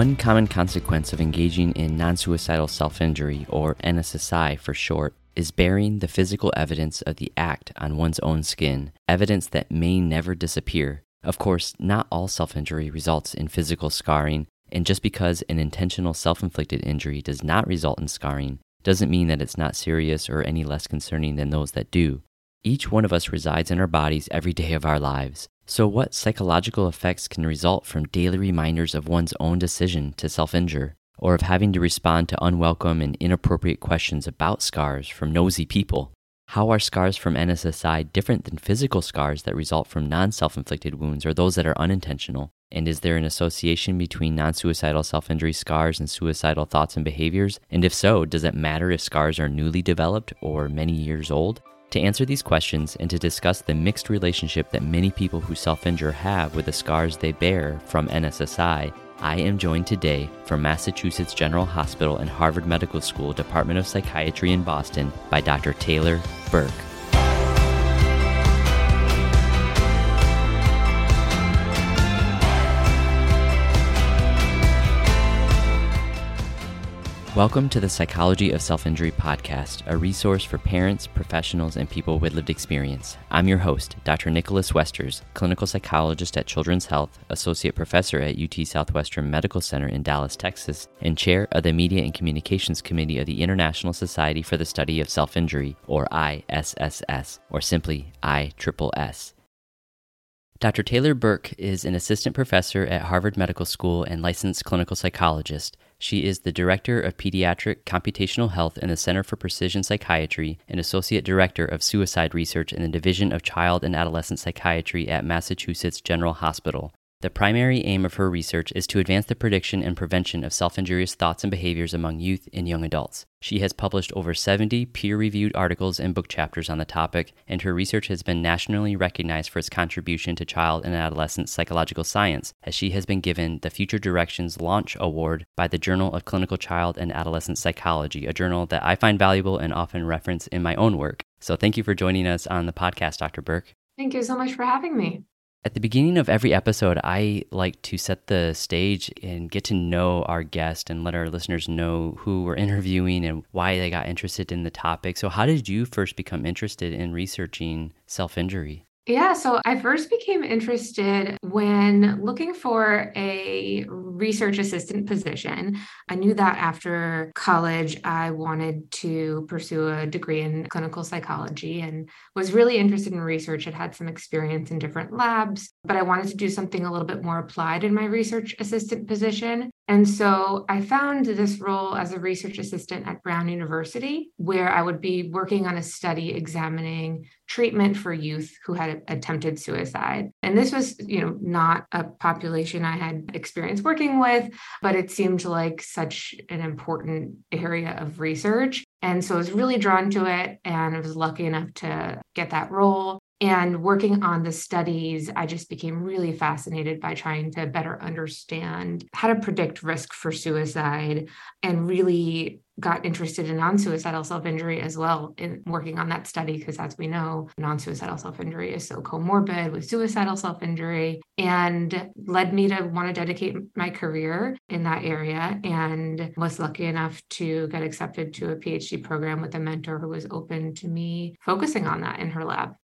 One common consequence of engaging in non suicidal self injury, or NSSI for short, is bearing the physical evidence of the act on one's own skin, evidence that may never disappear. Of course, not all self injury results in physical scarring, and just because an intentional self inflicted injury does not result in scarring doesn't mean that it's not serious or any less concerning than those that do. Each one of us resides in our bodies every day of our lives. So, what psychological effects can result from daily reminders of one's own decision to self injure, or of having to respond to unwelcome and inappropriate questions about scars from nosy people? How are scars from NSSI different than physical scars that result from non self inflicted wounds or those that are unintentional? And is there an association between non suicidal self injury scars and suicidal thoughts and behaviors? And if so, does it matter if scars are newly developed or many years old? To answer these questions and to discuss the mixed relationship that many people who self injure have with the scars they bear from NSSI, I am joined today from Massachusetts General Hospital and Harvard Medical School Department of Psychiatry in Boston by Dr. Taylor Burke. Welcome to the Psychology of Self Injury podcast, a resource for parents, professionals, and people with lived experience. I'm your host, Dr. Nicholas Westers, clinical psychologist at Children's Health, associate professor at UT Southwestern Medical Center in Dallas, Texas, and chair of the Media and Communications Committee of the International Society for the Study of Self Injury, or ISSS, or simply ISSS. Dr. Taylor Burke is an assistant professor at Harvard Medical School and licensed clinical psychologist. She is the Director of Pediatric Computational Health in the Center for Precision Psychiatry and Associate Director of Suicide Research in the Division of Child and Adolescent Psychiatry at Massachusetts General Hospital. The primary aim of her research is to advance the prediction and prevention of self injurious thoughts and behaviors among youth and young adults. She has published over 70 peer reviewed articles and book chapters on the topic, and her research has been nationally recognized for its contribution to child and adolescent psychological science, as she has been given the Future Directions Launch Award by the Journal of Clinical Child and Adolescent Psychology, a journal that I find valuable and often reference in my own work. So, thank you for joining us on the podcast, Dr. Burke. Thank you so much for having me. At the beginning of every episode, I like to set the stage and get to know our guest and let our listeners know who we're interviewing and why they got interested in the topic. So, how did you first become interested in researching self injury? Yeah, so I first became interested when looking for a research assistant position. I knew that after college, I wanted to pursue a degree in clinical psychology and was really interested in research. I'd had some experience in different labs, but I wanted to do something a little bit more applied in my research assistant position. And so I found this role as a research assistant at Brown University, where I would be working on a study examining treatment for youth who had attempted suicide. And this was, you know, not a population I had experience working with, but it seemed like such an important area of research. And so I was really drawn to it and I was lucky enough to get that role. And working on the studies, I just became really fascinated by trying to better understand how to predict risk for suicide and really got interested in non suicidal self injury as well in working on that study. Because as we know, non suicidal self injury is so comorbid with suicidal self injury and led me to want to dedicate my career in that area. And was lucky enough to get accepted to a PhD program with a mentor who was open to me focusing on that in her lab.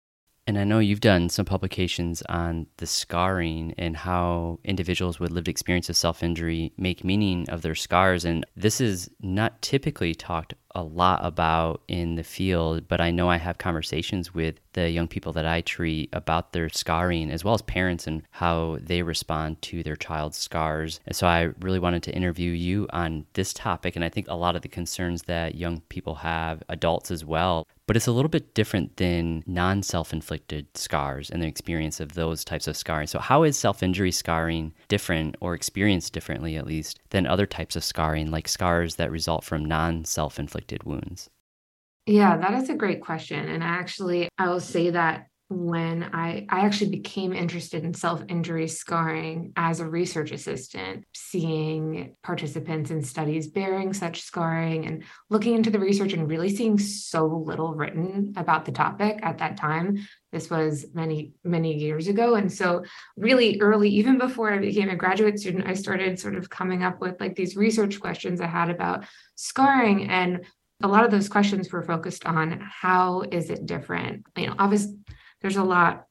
And I know you've done some publications on the scarring and how individuals with lived experience of self injury make meaning of their scars. And this is not typically talked a lot about in the field, but I know I have conversations with the young people that I treat about their scarring as well as parents and how they respond to their child's scars. And so I really wanted to interview you on this topic. And I think a lot of the concerns that young people have, adults as well, but it's a little bit different than non self inflicted scars and the experience of those types of scarring. So, how is self injury scarring different or experienced differently, at least, than other types of scarring, like scars that result from non self inflicted wounds? Yeah, that is a great question. And actually, I will say that when I, I actually became interested in self injury scarring as a research assistant, seeing participants in studies bearing such scarring and looking into the research and really seeing so little written about the topic at that time. This was many, many years ago. And so, really early, even before I became a graduate student, I started sort of coming up with like these research questions I had about scarring. And a lot of those questions were focused on how is it different? You know, obviously, there's a lot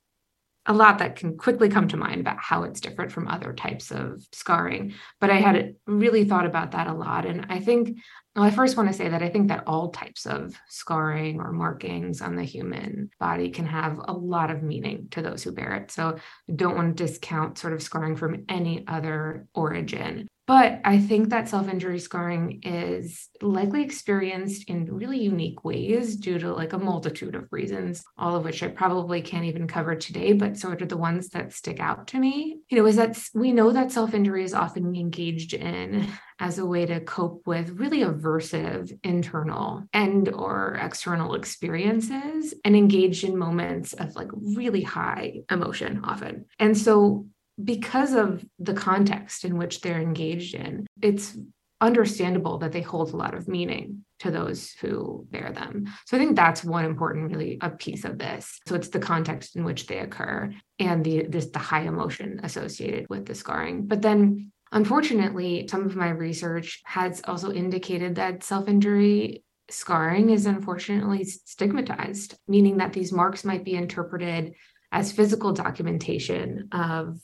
a lot that can quickly come to mind about how it's different from other types of scarring. But I had really thought about that a lot. And I think, well, I first want to say that I think that all types of scarring or markings on the human body can have a lot of meaning to those who bear it. So don't want to discount sort of scarring from any other origin. But I think that self injury scarring is likely experienced in really unique ways due to like a multitude of reasons, all of which I probably can't even cover today, but sort of the ones that stick out to me, you know, is that we know that self injury is often engaged in as a way to cope with really aversive internal and or external experiences and engaged in moments of like really high emotion often. And so because of the context in which they're engaged in, it's understandable that they hold a lot of meaning to those who bear them. So I think that's one important really a piece of this. So it's the context in which they occur and the this the high emotion associated with the scarring. But then unfortunately, some of my research has also indicated that self-injury scarring is unfortunately stigmatized, meaning that these marks might be interpreted as physical documentation of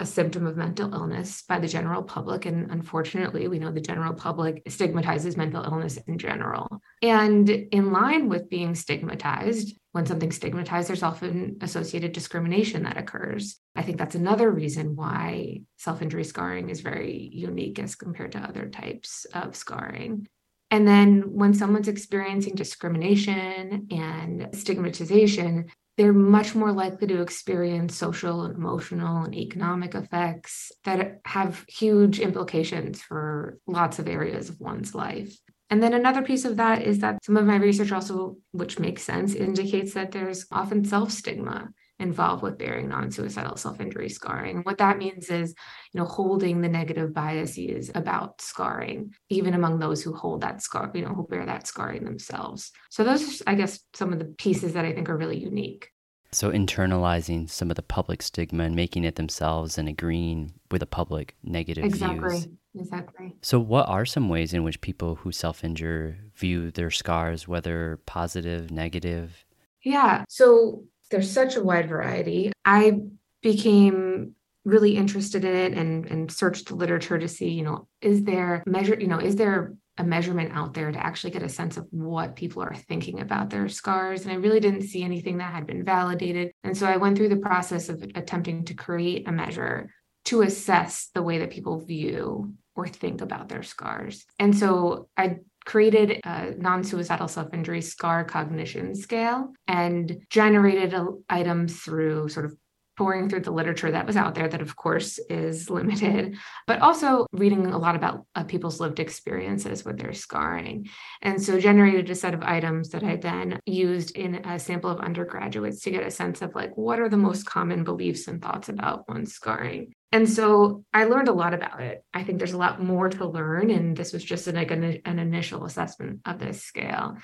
a symptom of mental illness by the general public. And unfortunately, we know the general public stigmatizes mental illness in general. And in line with being stigmatized, when something's stigmatized, there's often associated discrimination that occurs. I think that's another reason why self injury scarring is very unique as compared to other types of scarring. And then when someone's experiencing discrimination and stigmatization, they're much more likely to experience social and emotional and economic effects that have huge implications for lots of areas of one's life. And then another piece of that is that some of my research also, which makes sense, indicates that there's often self stigma involved with bearing non-suicidal self-injury scarring. What that means is, you know, holding the negative biases about scarring, even among those who hold that scar, you know, who bear that scarring themselves. So those are, I guess, some of the pieces that I think are really unique. So internalizing some of the public stigma and making it themselves and agreeing with the public negative exactly. views. Exactly. So what are some ways in which people who self-injure view their scars, whether positive, negative? Yeah. So there's such a wide variety. I became really interested in it and, and searched the literature to see, you know, is there measure, you know, is there a measurement out there to actually get a sense of what people are thinking about their scars. And I really didn't see anything that had been validated. And so I went through the process of attempting to create a measure to assess the way that people view or think about their scars. And so I created a non-suicidal self-injury scar cognition scale and generated items through sort of pouring through the literature that was out there that of course is limited but also reading a lot about uh, people's lived experiences with their scarring. And so generated a set of items that i then used in a sample of undergraduates to get a sense of like what are the most common beliefs and thoughts about one's scarring and so I learned a lot about it. I think there's a lot more to learn. And this was just an, like an, an initial assessment of this scale.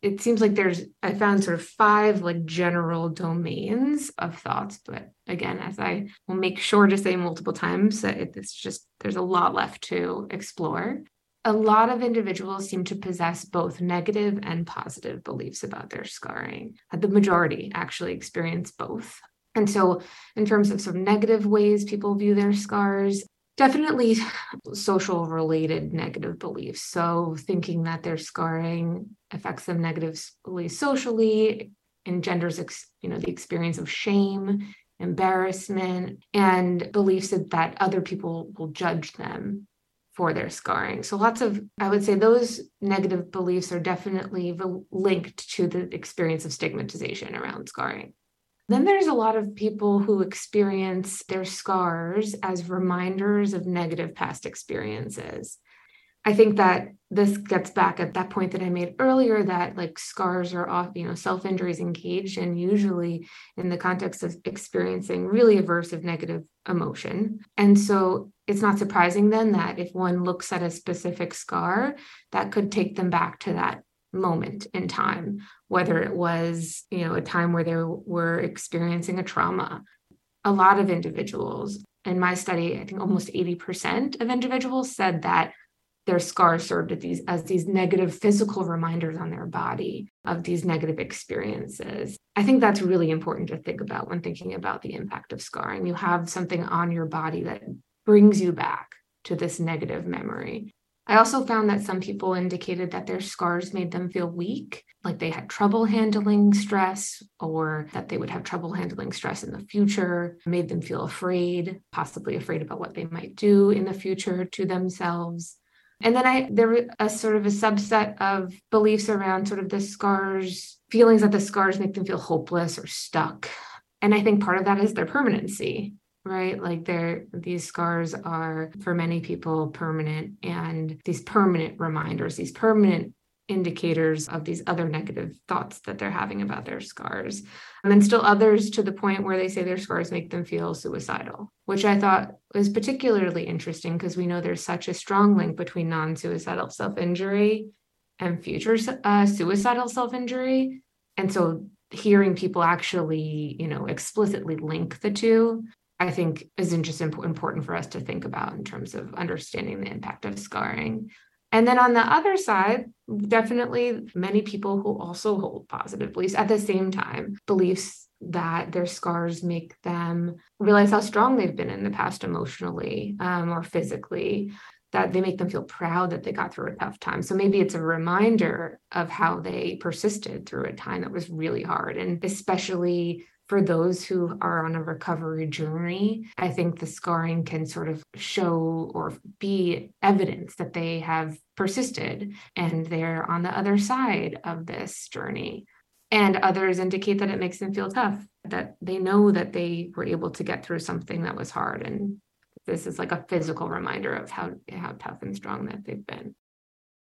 It seems like there's, I found sort of five like general domains of thoughts. But again, as I will make sure to say multiple times, that it's just, there's a lot left to explore. A lot of individuals seem to possess both negative and positive beliefs about their scarring. The majority actually experience both. And so, in terms of some negative ways people view their scars, definitely social related negative beliefs. So, thinking that their scarring affects them negatively socially, engenders, you know, the experience of shame, embarrassment, and beliefs that, that other people will judge them for their scarring. So, lots of, I would say, those negative beliefs are definitely linked to the experience of stigmatization around scarring. Then there's a lot of people who experience their scars as reminders of negative past experiences. I think that this gets back at that point that I made earlier that like scars are off, you know, self injuries engaged and usually in the context of experiencing really aversive negative emotion. And so it's not surprising then that if one looks at a specific scar, that could take them back to that moment in time, whether it was, you know, a time where they were experiencing a trauma. A lot of individuals in my study, I think almost 80% of individuals said that their scars served as these as these negative physical reminders on their body of these negative experiences. I think that's really important to think about when thinking about the impact of scarring. You have something on your body that brings you back to this negative memory. I also found that some people indicated that their scars made them feel weak, like they had trouble handling stress, or that they would have trouble handling stress in the future, made them feel afraid, possibly afraid about what they might do in the future to themselves. And then I there was a sort of a subset of beliefs around sort of the scars, feelings that the scars make them feel hopeless or stuck. And I think part of that is their permanency, right? Like they're these scars are for many people permanent and these permanent reminders, these permanent indicators of these other negative thoughts that they're having about their scars. And then still others to the point where they say their scars make them feel suicidal, which I thought was particularly interesting because we know there's such a strong link between non suicidal self injury and future uh, suicidal self injury. And so hearing people actually, you know, explicitly link the two I think is just important for us to think about in terms of understanding the impact of scarring. And then on the other side, definitely many people who also hold positive beliefs at the same time, beliefs that their scars make them realize how strong they've been in the past emotionally um, or physically, that they make them feel proud that they got through a tough time. So maybe it's a reminder of how they persisted through a time that was really hard. And especially for those who are on a recovery journey, I think the scarring can sort of show or be evidence that they have persisted and they're on the other side of this journey. And others indicate that it makes them feel tough, that they know that they were able to get through something that was hard. And this is like a physical reminder of how, how tough and strong that they've been.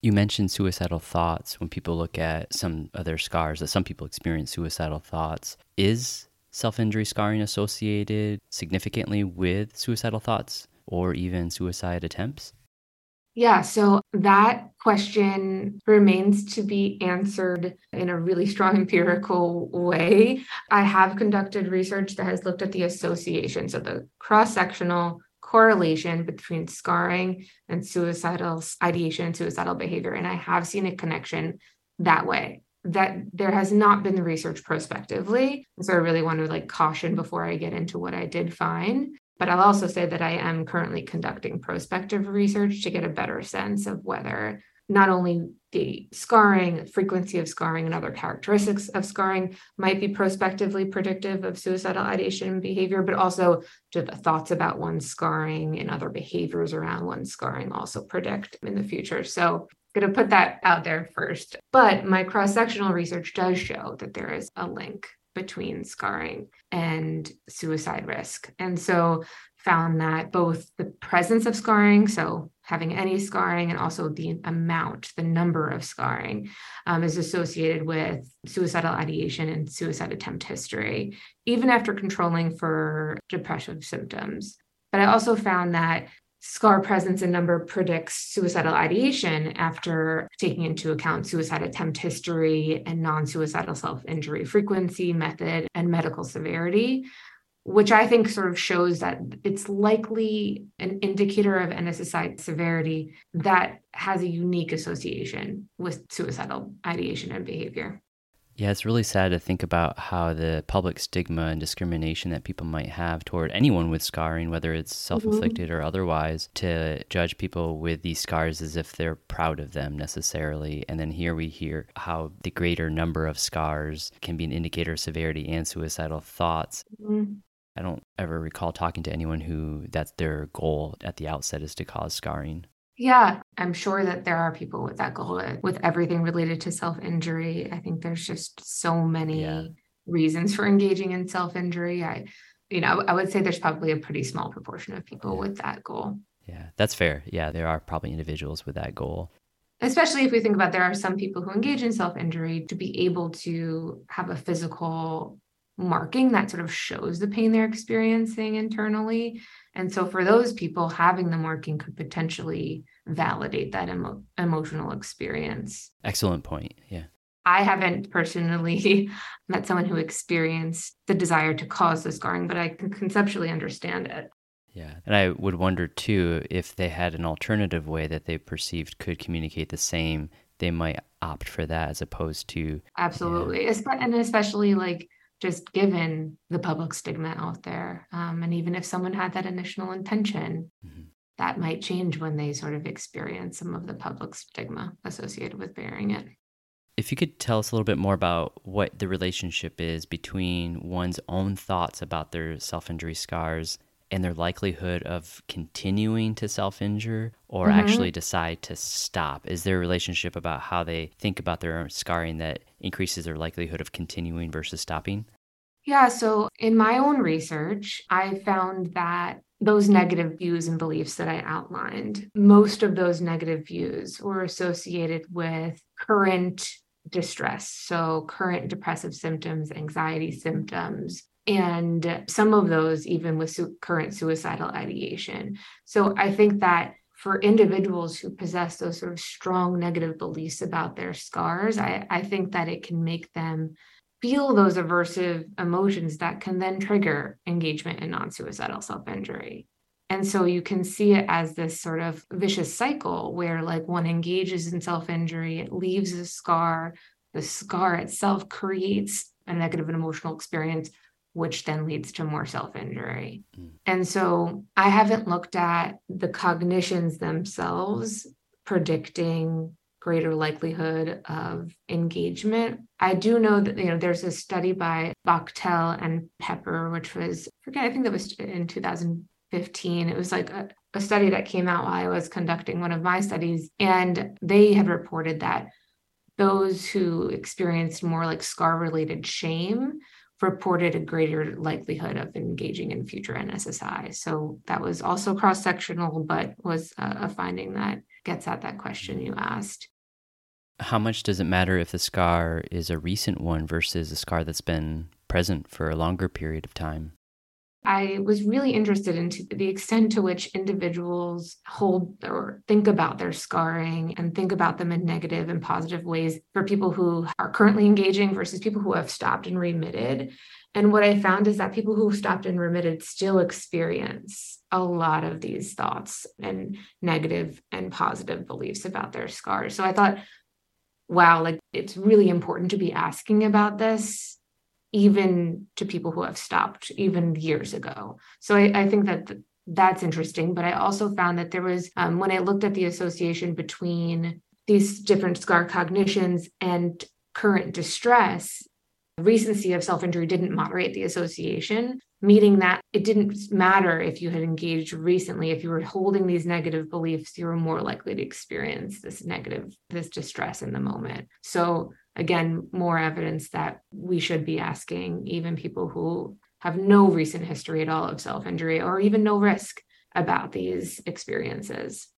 You mentioned suicidal thoughts when people look at some other scars, that some people experience suicidal thoughts. Is self injury scarring associated significantly with suicidal thoughts or even suicide attempts? Yeah, so that question remains to be answered in a really strong empirical way. I have conducted research that has looked at the association, so the cross sectional correlation between scarring and suicidal ideation and suicidal behavior. And I have seen a connection that way that there has not been the research prospectively. So I really want to like caution before I get into what I did find. But I'll also say that I am currently conducting prospective research to get a better sense of whether not only the scarring, frequency of scarring, and other characteristics of scarring might be prospectively predictive of suicidal ideation behavior, but also do the thoughts about one's scarring and other behaviors around one's scarring also predict in the future. So going to put that out there first. But my cross sectional research does show that there is a link between scarring and suicide risk. And so found that both the presence of scarring, so having any scarring, and also the amount, the number of scarring, um, is associated with suicidal ideation and suicide attempt history, even after controlling for depressive symptoms. But I also found that scar presence and number predicts suicidal ideation after taking into account suicide attempt history and non suicidal self injury frequency, method, and medical severity, which I think sort of shows that it's likely an indicator of NSSI severity that has a unique association with suicidal ideation and behavior. Yeah, it's really sad to think about how the public stigma and discrimination that people might have toward anyone with scarring, whether it's self inflicted mm-hmm. or otherwise, to judge people with these scars as if they're proud of them necessarily. And then here we hear how the greater number of scars can be an indicator of severity and suicidal thoughts. Mm-hmm. I don't ever recall talking to anyone who that's their goal at the outset is to cause scarring. Yeah, I'm sure that there are people with that goal uh, with everything related to self injury. I think there's just so many yeah. reasons for engaging in self injury. I, you know, I would say there's probably a pretty small proportion of people yeah. with that goal. Yeah, that's fair. Yeah, there are probably individuals with that goal. Especially if we think about there are some people who engage in self injury to be able to have a physical marking that sort of shows the pain they're experiencing internally. And so for those people, having the marking could potentially validate that emo- emotional experience. Excellent point. Yeah. I haven't personally met someone who experienced the desire to cause the scarring, but I can conceptually understand it. Yeah. And I would wonder too if they had an alternative way that they perceived could communicate the same, they might opt for that as opposed to. Absolutely. Yeah. And especially like just given the public stigma out there. Um, and even if someone had that initial intention, mm-hmm. That might change when they sort of experience some of the public stigma associated with bearing it. If you could tell us a little bit more about what the relationship is between one's own thoughts about their self injury scars and their likelihood of continuing to self injure or mm-hmm. actually decide to stop? Is there a relationship about how they think about their scarring that increases their likelihood of continuing versus stopping? Yeah, so in my own research, I found that those negative views and beliefs that I outlined, most of those negative views were associated with current distress. So, current depressive symptoms, anxiety symptoms, and some of those even with su- current suicidal ideation. So I think that for individuals who possess those sort of strong negative beliefs about their scars, I, I think that it can make them feel those aversive emotions that can then trigger engagement in non suicidal self injury. And so you can see it as this sort of vicious cycle where, like, one engages in self injury, it leaves a scar, the scar itself creates a negative emotional experience which then leads to more self injury. Mm. And so I haven't looked at the cognitions themselves predicting greater likelihood of engagement. I do know that you know there's a study by Bachtelle and Pepper, which was I forget I think that was in 2015. It was like a, a study that came out while I was conducting one of my studies, and they had reported that those who experienced more like scar related shame reported a greater likelihood of engaging in future NSSI. So that was also cross sectional, but was a, finding that gets at that question you asked. How much does it matter if the scar is a recent one versus a scar that's been present for a longer period of time? I was really interested in the extent to which individuals hold or think about their scarring and think about them in negative and positive ways for people who are currently engaging versus people who have stopped and remitted. And what I found is that people who stopped and remitted still experience a lot of these thoughts and negative and positive beliefs about their scars. So I thought, wow, like it's really important to be asking about this even to people who have stopped even years ago. So I, I think that th- that's interesting. But I also found that there was, um, when I looked at the association between these different scar cognitions and current distress, recency of self injury didn't moderate the association, meaning that it didn't matter if you had engaged recently. If you were holding these negative beliefs, you were more likely to experience this negative, this distress in the moment. So again, more evidence that we should be asking even people who have no recent history at all of self injury or even no risk about these experiences.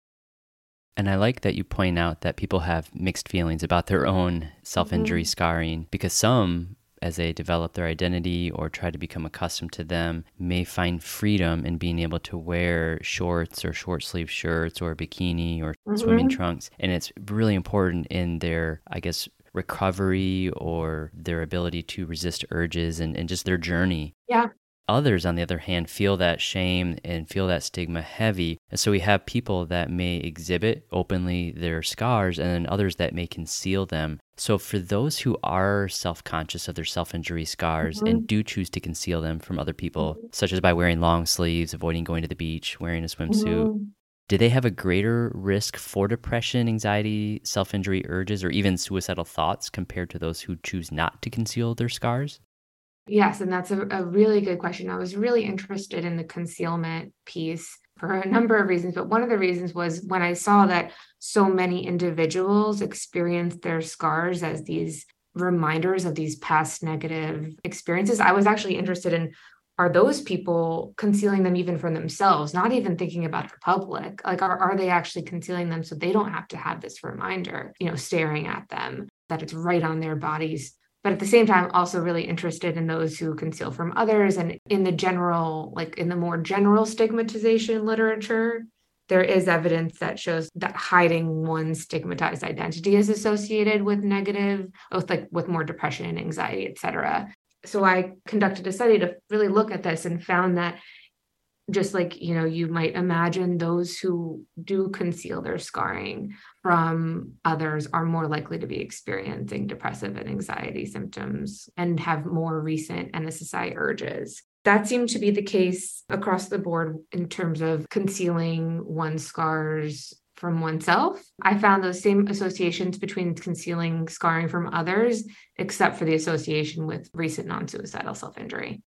And I like that you point out that people have mixed feelings about their own self injury mm-hmm. scarring because some, as they develop their identity or try to become accustomed to them, may find freedom in being able to wear shorts or short sleeve shirts or bikini or mm-hmm. swimming trunks. And it's really important in their, I guess, recovery or their ability to resist urges and, and just their journey. Yeah. Others, on the other hand, feel that shame and feel that stigma heavy. And so we have people that may exhibit openly their scars and then others that may conceal them. So, for those who are self conscious of their self injury scars mm-hmm. and do choose to conceal them from other people, mm-hmm. such as by wearing long sleeves, avoiding going to the beach, wearing a swimsuit, mm-hmm do they have a greater risk for depression, anxiety, self injury urges, or even suicidal thoughts compared to those who choose not to conceal their scars? Yes, and that's a, a, really good question. I was really interested in the concealment piece for a number of reasons, but one of the reasons was when I saw that so many individuals experience their scars as these reminders of these past negative experiences. I was actually interested in are those people concealing them even from themselves, not even thinking about the public? Like, are, are they actually concealing them so they don't have to have this reminder, you know, staring at them, that it's right on their bodies? But at the same time, also really interested in those who conceal from others. And in the general, like in the more general stigmatization literature, there is evidence that shows that hiding one's stigmatized identity is associated with negative, with like with more depression, and anxiety, et cetera. So I conducted a study to really look at this and found that just like you know you might imagine those who do conceal their scarring from others are more likely to be experiencing depressive and anxiety symptoms and have more recent NSSI urges that seemed to be the case across the board in terms of concealing one's scars from oneself. I found those same associations between concealing scarring from others, except for the association with recent non suicidal self injury.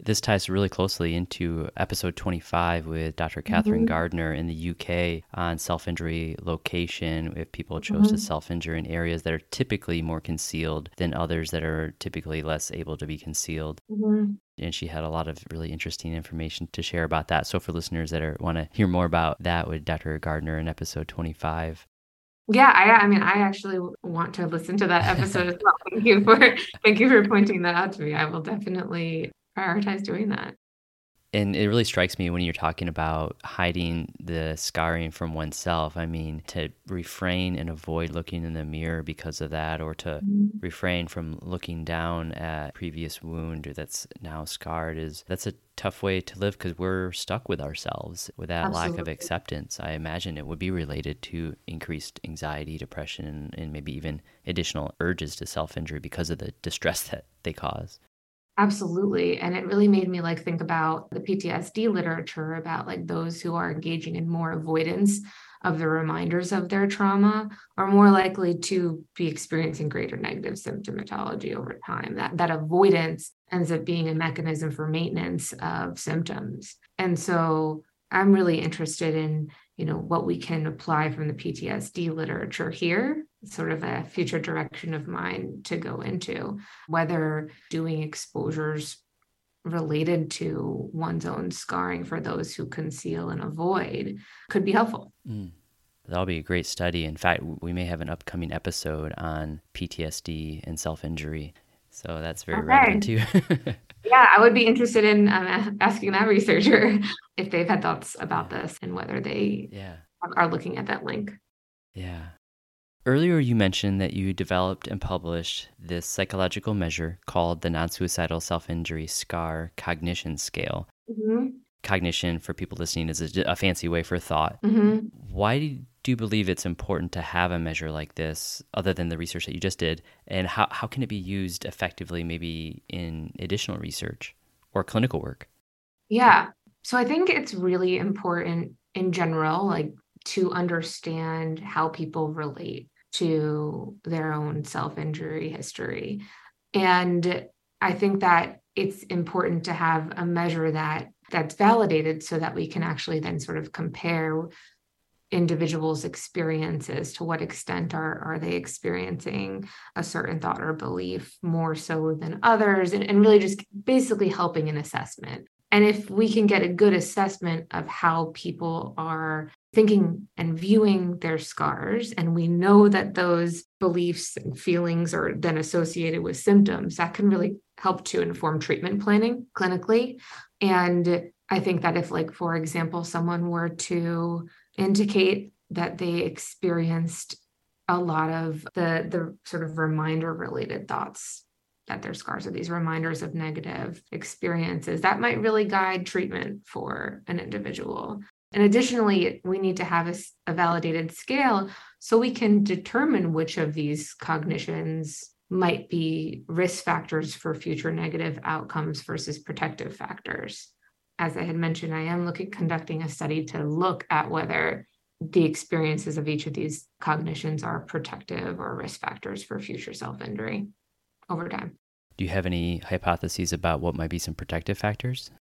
This ties really closely into episode 25 with Dr. Catherine mm-hmm. Gardner in the UK on self injury location. If people chose mm-hmm. to self injure in areas that are typically more concealed than others that are typically less able to be concealed. Mm-hmm. And she had a lot of really interesting information to share about that. So, for listeners that want to hear more about that with Dr. Gardner in episode 25, yeah, I I mean I actually want to listen to that episode as well. Thank you for thank you for pointing that out to me. I will definitely prioritize doing that. And it really strikes me when you're talking about hiding the scarring from oneself. I mean, to refrain and avoid looking in the mirror because of that, or to mm-hmm. refrain from looking down at previous wound or that's now scarred is that's a tough way to live because we're stuck with ourselves with that Absolutely. lack of acceptance. I imagine it would be related to increased anxiety, depression, and, and maybe even additional urges to self injury because of the distress that they cause. Absolutely. And it really made me like think about the PTSD literature about like those who are engaging in more avoidance of the reminders of their trauma are more likely to be experiencing greater negative symptomatology over time. That that avoidance ends up being a mechanism for maintenance of symptoms. And so I'm really interested in, you know, what we can apply from the PTSD literature here sort of a future direction of mine to go into, whether doing exposures related to one's own scarring for those who conceal and avoid could be helpful. Mm. That'll be a great study. In fact, we may have an upcoming episode on PTSD and self injury. So that's very okay. relevant too. yeah, I would be interested in um, asking that researcher if they've had thoughts about this and whether they yeah. are looking at that link. Yeah. Earlier, you mentioned that you developed and published this psychological measure called the non suicidal self injury SCAR cognition scale. Mm-hmm. Cognition, for people listening, is a, a fancy way for thought. Mm-hmm. Why do you believe it's important to have a measure like this, other than the research that you just did? And how, how can it be used effectively, maybe in additional research or clinical work? Yeah. So I think it's really important in general, like to understand how people relate to their own self injury history. And I think that it's important to have a measure that that's validated so that we can actually then sort of compare individuals experiences to what extent are, are they experiencing a certain thought or belief more so than others and, and really just basically helping an assessment and if we can get a good assessment of how people are thinking and viewing their scars, and we know that those beliefs and feelings are then associated with symptoms, that can really help to inform treatment planning clinically. And I think that if, like, for example, someone were to indicate that they experienced a lot of the the sort of reminder related thoughts that their scars are these reminders of negative experiences that might really guide treatment for an individual. And additionally, we need to have a, a, validated scale so we can determine which of these cognitions might be risk factors for future negative outcomes versus protective factors. As I had mentioned, I am looking conducting a study to look at whether the experiences of each of these cognitions are protective or risk factors for future self-injury over time. Do you have any hypotheses about what might be some protective factors?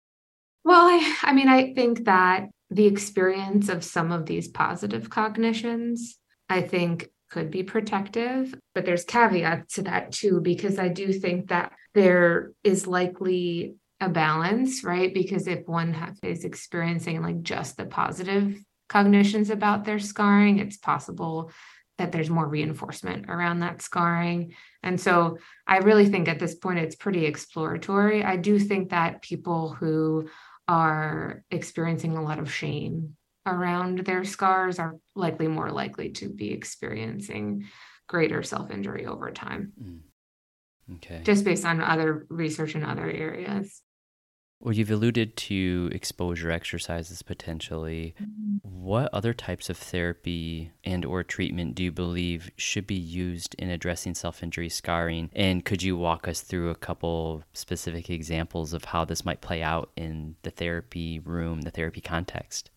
Well, I, I mean, I think that the experience of some of these positive cognitions, I think, could be protective. But there's caveats to that too, because I do think that there is likely a balance, right? Because if one is experiencing like just the positive cognitions about their scarring, it's possible that there's more reinforcement around that scarring. And so I really think at this point it's pretty exploratory. I do think that people who are experiencing a lot of shame around their scars are likely more likely to be experiencing greater self injury over time. Mm. Okay. Just based on other research in other areas. Well, you've alluded to exposure exercises potentially. Mm-hmm. What other types of therapy and or treatment do you believe should be used in addressing self-injury scarring? And could you walk us through a couple specific examples of how this might play out in the therapy room, the therapy context?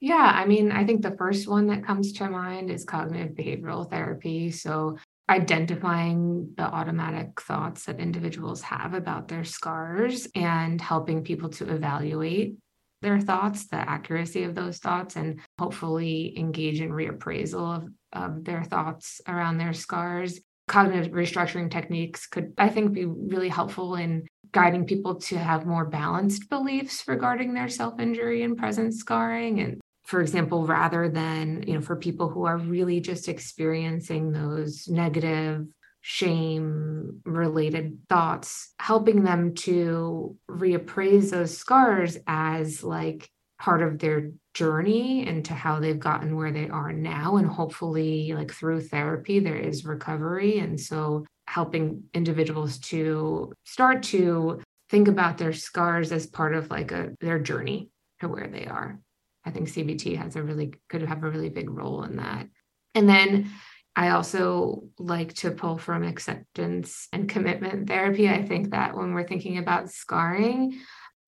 Yeah, I mean, I think the first one that comes to mind is cognitive behavioral therapy. So, identifying the automatic thoughts that individuals have about their scars and helping people to evaluate their thoughts, the accuracy of those thoughts, and hopefully engage in reappraisal of, of their thoughts around their scars. Cognitive restructuring techniques could, I think, be really helpful in guiding people to have more balanced beliefs regarding their self injury and present scarring and for example, rather than, you know, for people who are really just experiencing those negative shame related thoughts, helping them to reappraise those scars as like part of their journey into how they've gotten where they are now. And hopefully, like through therapy, there is recovery. And so helping individuals to start to think about their scars as part of like a their journey to where they are. I think CBT has a really could have a really big role in that. And then I also like to pull from acceptance and commitment therapy. I think that when we're thinking about scarring,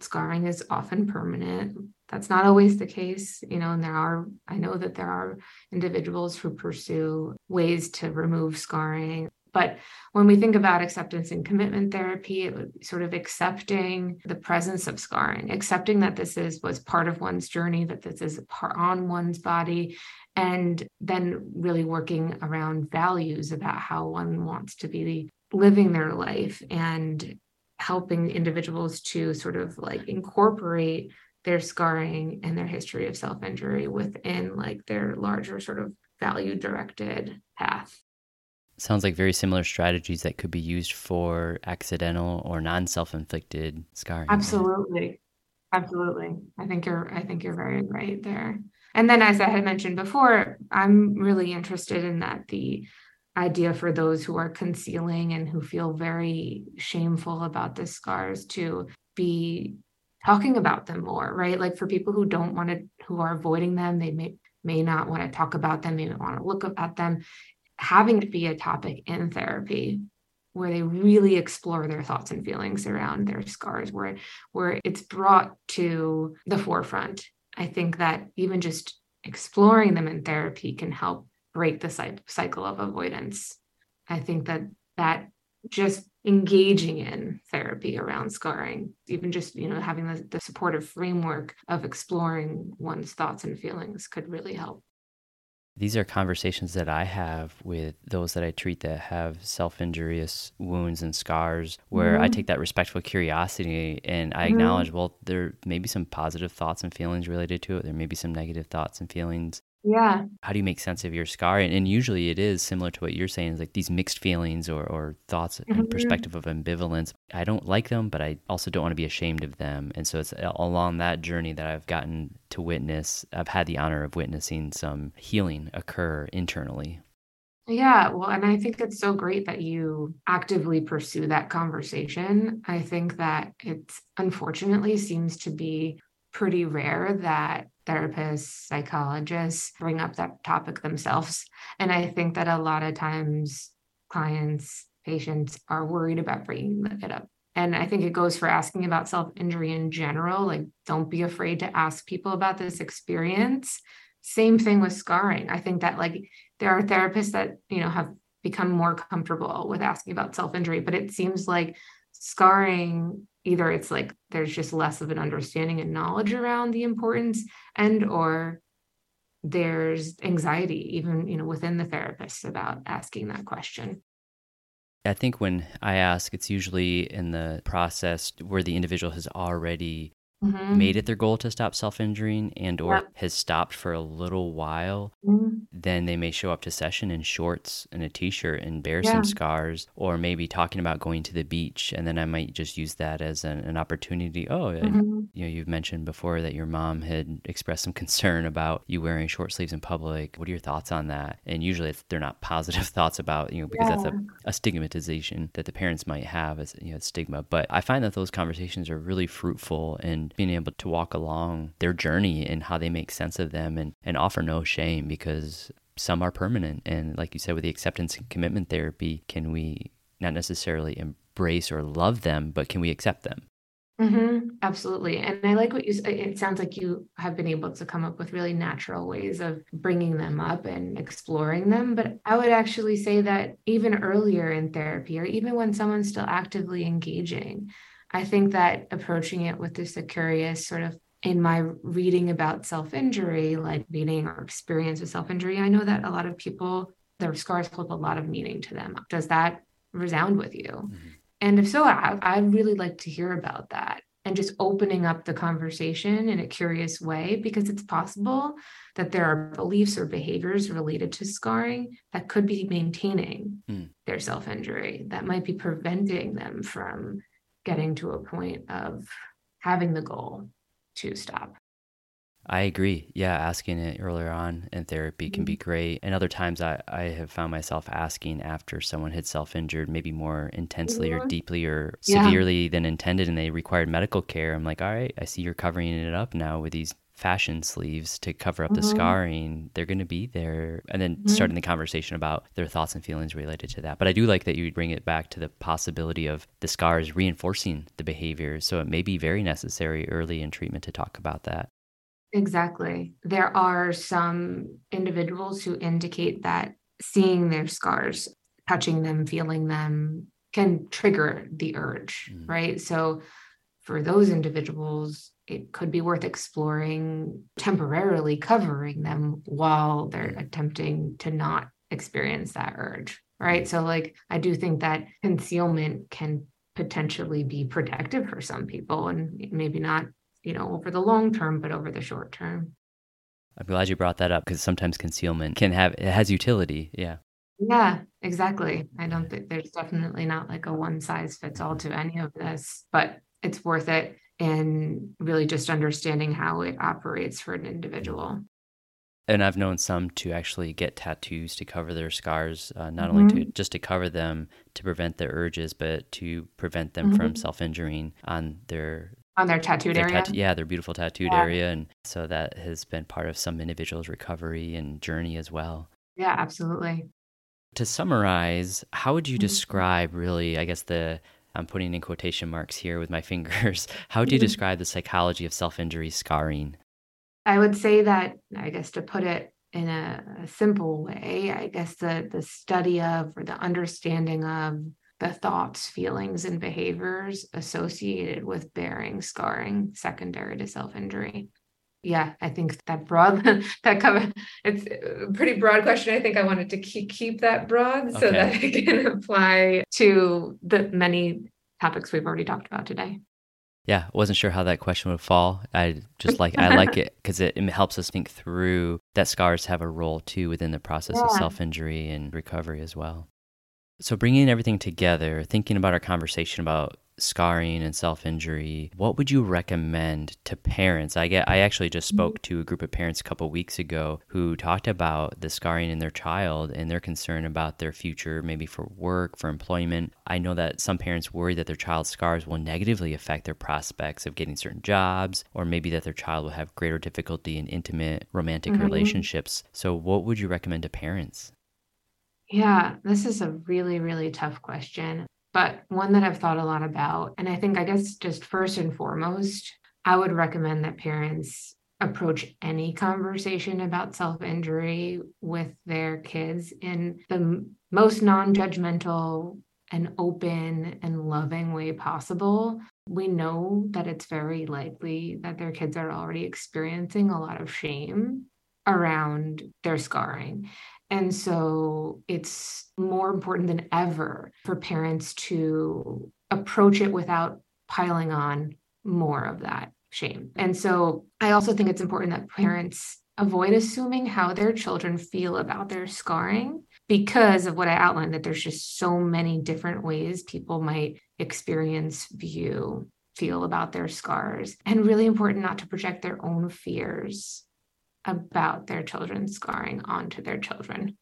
scarring is often permanent. That's not always the case, you know, and there are, I know that there are individuals who pursue ways to remove scarring but when we think about acceptance and commitment therapy, it would be sort of accepting the presence of scarring, accepting that this is was part of one's journey, that this is part on one's body, and then really working around values about how one wants to be living their life and helping individuals to sort of like incorporate their scarring and their history of self-injury within like their larger sort of value directed path sounds like very similar strategies that could be used for accidental or non-self-inflicted scarring. Absolutely. Absolutely. I think you're I think you're very right there. And then as I had mentioned before, I'm really interested in that the idea for those who are concealing and who feel very shameful about the scars to be talking about them more, right? Like for people who don't want to who are avoiding them, they may may not want to talk about them, may want to look at them having to be a topic in therapy where they really explore their thoughts and feelings around their scars where where it's brought to the forefront. I think that even just exploring them in therapy can help break the cycle of avoidance. I think that that just engaging in therapy around scarring even just you know having the, the supportive framework of exploring one's thoughts and feelings could really help these are conversations that I have with those that I treat that have self injurious wounds and scars, where mm-hmm. I take that respectful curiosity and I mm-hmm. acknowledge, well, there may be some positive thoughts and feelings related to it. There may be some negative thoughts and feelings yeah. How do you make sense of your scar? And, and, usually it is similar to what you're saying is like these mixed feelings or, or thoughts mm-hmm. and perspective of ambivalence. I don't like them but i also don't want to be ashamed of them. And so it's along that journey that i've gotten to witness i've had the honor of witnessing some healing occur internally. Yeah, well, and I think it's so great that you actively pursue that conversation. I think that it unfortunately seems to be pretty rare that therapists, psychologists bring up that topic themselves. And I think that a lot of times clients, patients are worried about bringing it up. And I think it goes for asking about self injury in general. Like, don't be afraid to ask people about this experience. Same thing with scarring. I think that, like, there are therapists that, you know, have become more comfortable with asking about self injury, but it seems like scarring either it's like there's just less of an understanding and knowledge around the importance and or there's anxiety even you know within the therapist about asking that question. I think when I ask, it's usually in the process where the individual has already mm-hmm. made it their goal to stop self-injuring and or yep. has stopped for a little while mm-hmm. then they may show up to session in shorts and a t-shirt and bear yeah. some scars or maybe talking about going to the beach and then i might just use that as an, an opportunity oh mm-hmm. you know you've mentioned before that your mom had expressed some concern about you wearing short sleeves in public what are your thoughts on that and usually they're not positive thoughts about you know because yeah. that's a, a stigmatization that the parents might have as you know stigma but i find that those conversations are really fruitful and being able to walk along their journey and how they make sense of them and, and offer no shame because some are permanent. And like you said, with the acceptance and commitment therapy, can we not necessarily embrace or love them, but can we accept them? Mm-hmm, absolutely. And I like what you said. It sounds like you have been able to come up with really natural ways of bringing them up and exploring them. But I would actually say that even earlier in therapy, or even when someone's still actively engaging, I think that approaching it with this a curious sort of in my reading about self injury, like meaning or experience with self injury, I know that a lot of people, their scars hold a lot of meaning to them. Does that resound with you? Mm-hmm. And if so, I, I'd really like to hear about that and just opening up the conversation in a curious way because it's possible that there are beliefs or behaviors related to scarring that could be maintaining mm. their self injury, that might be preventing them from getting to a point of having the goal to stop. I agree. Yeah, asking it earlier on in therapy can be mm-hmm. great. And other times I, I have found myself asking after someone had self injured, maybe more intensely mm-hmm. or deeply or yeah. severely than intended, and they required medical care. I'm like, all right, I see you're covering it up now with these fashion sleeves to cover up mm-hmm. the scarring, they're going to be there. And then mm-hmm. starting the conversation about their thoughts and feelings related to that. But I do like that you bring it back to the possibility of the scars reinforcing the behavior. So it may be very necessary early in treatment to talk about that. Exactly. There are some individuals who indicate that seeing their scars, touching them, feeling them can trigger the urge, mm. right? So for those individuals, it could be worth exploring temporarily covering them while they're mm. attempting to not experience that urge right? So like i do think that concealment can potentially be protective for some people and maybe not you know over the long term but over the short term. I'm glad you brought that up because sometimes concealment can have it has utility yeah. Yeah exactly. I don't think there's definitely not like a one size fits all to any of this but it's worth it and really just understanding how it operates for an individual. And I've known some to actually get tattoos to cover their scars, uh, not mm-hmm. only to just to cover them to prevent their urges, but to prevent them mm-hmm. from self injuring on their on their tattooed their area. yeah, their beautiful tattooed yeah. area, and so that has been part of some individuals' recovery and journey as well. Yeah, absolutely. To summarize, how would you mm-hmm. describe really, I guess, the I'm putting in quotation marks here with my fingers. How do you mm-hmm. describe the psychology of self injury scarring? I would say that, I guess, to put it in a, a, simple way, I guess the, the study of or the understanding of the thoughts, feelings, and behaviors associated with bearing scarring secondary to self injury yeah i think that broad that cover it's a pretty broad question. I think i wanted to keep keep that broad so that it can apply to the many topics we've already talked about today. Yeah wasn't sure how that question would fall. I just like i like it because it, it, helps us think through that scars have a role too within the process yeah. of self-injury and recovery as well. So bringing everything together thinking about our conversation about scarring and self-injury what would you recommend to parents? I get i actually just mm-hmm. spoke to a group of parents a couple of weeks ago who talked about the scarring in their child and their concern about their future maybe for work for employment. I know that some parents worry that their child's scars will negatively affect their prospects of getting certain jobs or maybe that their child will have greater difficulty in intimate romantic mm-hmm. relationships. So what would you recommend to parents? Yeah, this is a really, really tough question but one that I've thought a lot about. And I think, I guess, just first and foremost, I would recommend that parents approach any conversation about self injury with their kids in the most non judgmental and open and loving way possible. We know that it's very likely that their kids are already experiencing a lot of shame around their scarring. And so it's more important than ever for parents to approach it without piling on more of that shame. And so I also think it's important that parents avoid assuming how their children feel about their scarring because of what I outlined, that there's just so many different ways people might experience, view, feel about their scars. And really important not to project their own fears about their children scarring onto their children.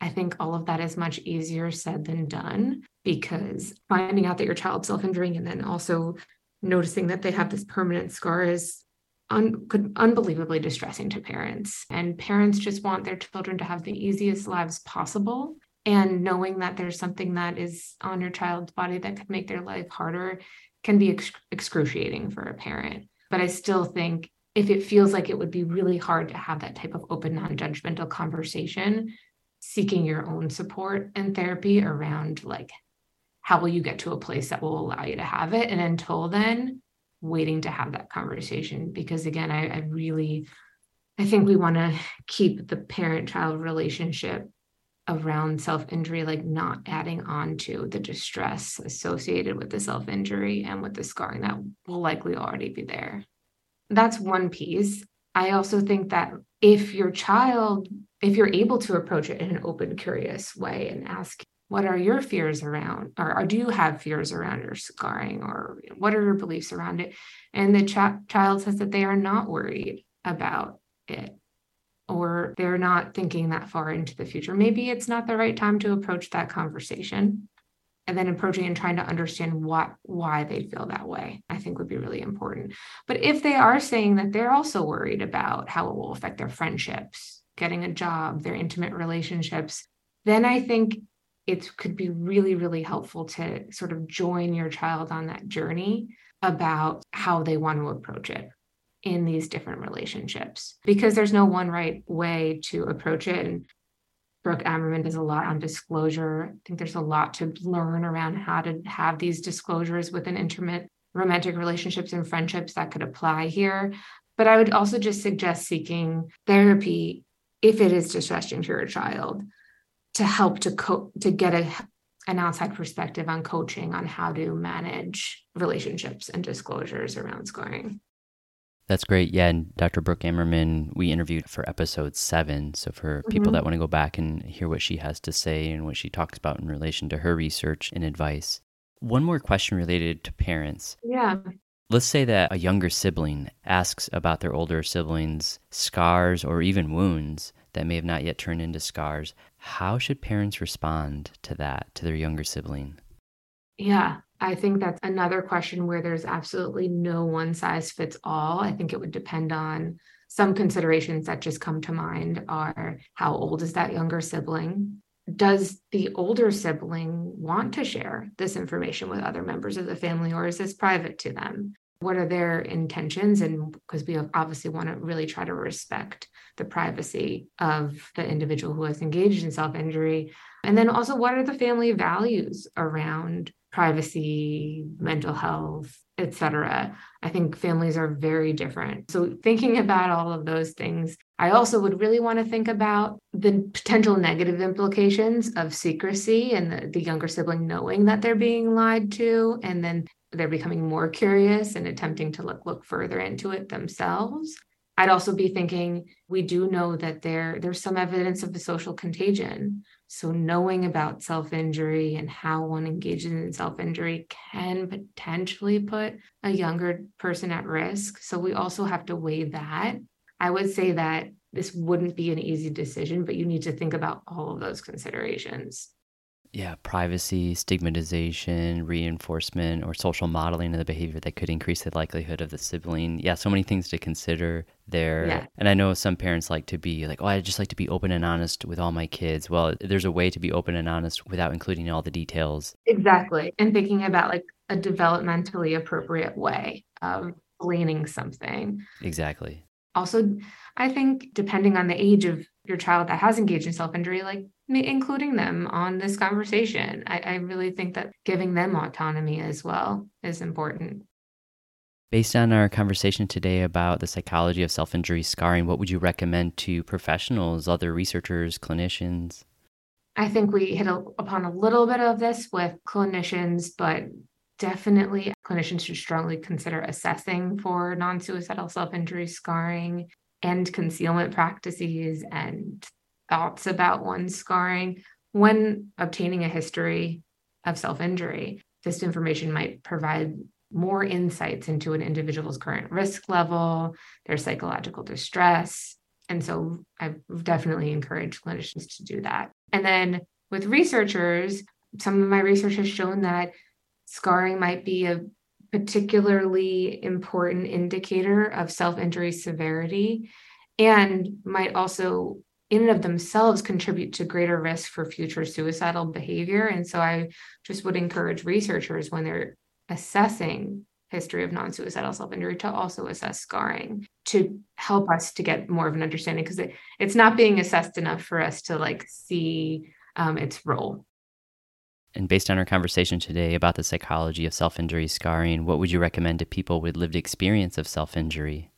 I think all of that is much easier said than done because finding out that your child's self injuring and then also noticing that they have this permanent scar is un- could unbelievably distressing to parents. And parents just want their children to have the easiest lives possible. And knowing that there's something that is on your child's body that could make their life harder can be ex- excruciating for a parent. But I still think if it feels like it would be really hard to have that type of open, non judgmental conversation, seeking your own support and therapy around like how will you get to a place that will allow you to have it? And until then waiting to have that conversation. Because again i, I really i think we want to keep the parent child relationship around self injury like not adding on to the distress associated with the self injury and with the scarring that will likely already be there that's one piece i also think that if your child if you're able to approach it in an open, curious way and ask, what are your fears around, or, or do you have fears around your scarring, or what are your beliefs around it? And the ch- child says that they are not worried about it, or they're not thinking that far into the future. Maybe it's not the right time to approach that conversation. And then approaching and trying to understand what why they feel that way, I think would be really important. But if they are saying that they're also worried about how it will affect their friendships, getting a job, their intimate relationships, then I think it could be really, really helpful to sort of join your child on that journey about how they want to approach it in these different relationships because there's no one right way to approach it. And Brooke mm-hmm. Ammerman does a lot on disclosure. I think there's a lot to learn around how to have these disclosures within intimate romantic relationships and friendships that could apply here. But I would also just suggest seeking therapy if it is distressing to your child to help to co- to get a an outside perspective on coaching on how to manage relationships and disclosures around scoring. That's great. Yeah. And Dr. Brooke Ammerman, we interviewed for episode seven. So for mm-hmm. people that want to go back and hear what she has to say and what she talks about in relation to her research and advice. One more question related to parents. Yeah. Let's say that a younger sibling asks about their older siblings' scars or even wounds that may have not yet turned into scars. How should parents respond to that, to their younger sibling? Yeah, I think that's another question where there's absolutely no one size fits all. I think it would depend on some considerations that just come to mind are how old is that younger sibling? does the older sibling want to share this information with other members of the family or is this private to them what are their intentions and because we obviously want to really try to respect the privacy of the individual who has engaged in self-injury and then also what are the family values around privacy mental health etc i think families are very different so thinking about all of those things I also would really want to think about the potential negative implications of secrecy and the, the, younger sibling knowing that they're being lied to, and then they're becoming more curious and attempting to look, look further into it themselves. I'd also be thinking we do know that there there's some evidence of the social contagion. So knowing about self-injury and how one engages in self-injury can potentially put a younger person at risk. So we also have to weigh that I would say that this wouldn't be an easy decision, but you need to think about all of those considerations. Yeah, privacy, stigmatization, reinforcement, or social modeling of the behavior that could increase the likelihood of the sibling. Yeah, so many things to consider there. Yeah. And I know some parents like to be like, oh, I just like to be open and honest with all my kids. Well, there's a way to be open and honest without including all the details. Exactly. And thinking about like a developmentally appropriate way of gleaning something. Exactly also i think depending on the age of your child that has engaged in self-injury like including them on this conversation. I, I really think that giving them autonomy as well is important. Based on our conversation today about the psychology of self injury scarring, what would you recommend to professionals, other researchers, clinicians? I think we hit upon a little bit of this with clinicians, but definitely clinicians should strongly consider assessing for non suicidal self injury scarring and concealment practices and thoughts about one's scarring when obtaining a history of self injury. This information might provide more insights into an individual's current risk level, their psychological distress. And so I definitely encourage clinicians to do that. And then with researchers, some of my research has shown that scarring might be a particularly important indicator of self injury severity and might also in and of themselves contribute to greater risk for future suicidal behavior. And so i just would encourage researchers when they're assessing history of non-suicidal self-injury to also assess scarring to help us to get more of an understanding because it, it's not being assessed enough for us to like see um, its role and based on our conversation today about the psychology of self injury scarring, what would you recommend to people with lived experience of self injury?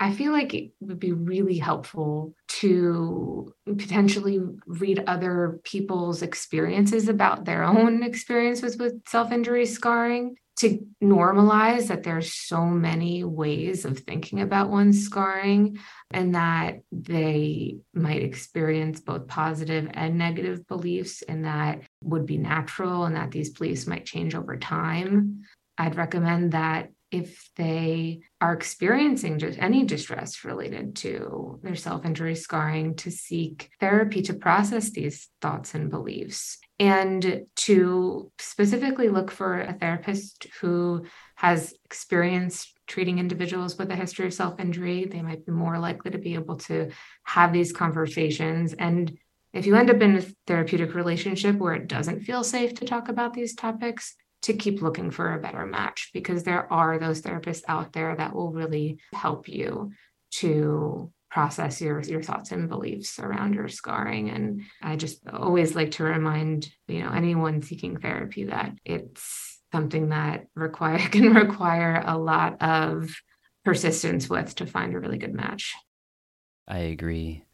I feel like it would be really helpful to potentially read other people's experiences about their own experiences with self injury scarring to normalize that there's so many ways of thinking about one's scarring and that they might experience both positive and negative beliefs and that would be natural and that these beliefs might change over time i'd recommend that if they are experiencing just any distress related to their self injury scarring, to seek therapy to process these thoughts and beliefs, and to specifically look for a therapist who has experience treating individuals with a history of self injury. They might be more likely to be able to have these conversations. And if you end up in a therapeutic relationship where it doesn't feel safe to talk about these topics, to keep looking for a better match because there are those therapists out there that will really help you to process your your thoughts and beliefs around your scarring. And i just always like to remind you know anyone seeking therapy that it's something that require can require a lot of persistence with to find a really good match. I agree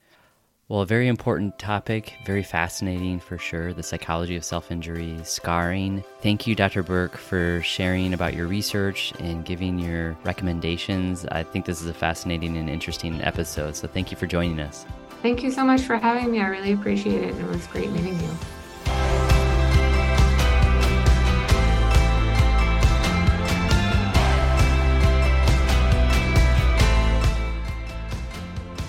well, a very important topic, very fascinating for sure the psychology of self injury, scarring. Thank you, Dr. Burke, for sharing about your research and giving your recommendations. I think this is a fascinating and interesting episode, so thank you for joining us. Thank you so much for having me. I really appreciate it. and It was great meeting you.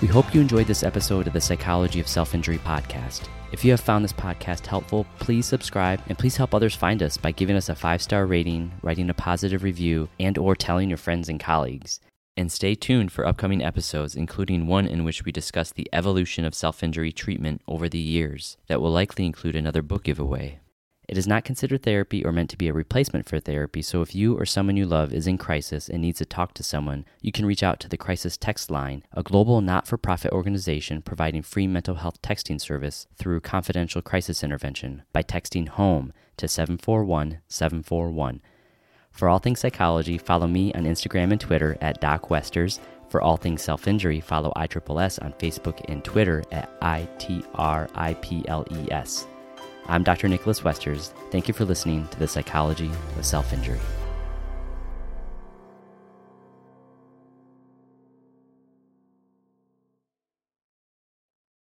We hope you enjoyed this episode of the Psychology of Self Injury podcast. If you have found this podcast helpful, please subscribe and please help others find us by giving us a five-star rating, writing a positive review, and or telling your friends and colleagues. And stay tuned for upcoming episodes, including one in which we discuss the evolution of self-injury treatment over the years that will likely include another book giveaway. It is not considered therapy or meant to be a replacement for therapy, so if you or someone you love is in crisis and needs to talk to someone, you can reach out to the Crisis Text Line, a global not for profit organization providing free mental health texting service through confidential crisis intervention by texting HOME to 741 741. For all things psychology, follow me on Instagram and Twitter at Doc Westers. For all things self injury, follow ISSS on Facebook and Twitter at ITRIPLES. I'm Dr. Nicholas Westers. Thank you for listening to the Psychology of Self Injury.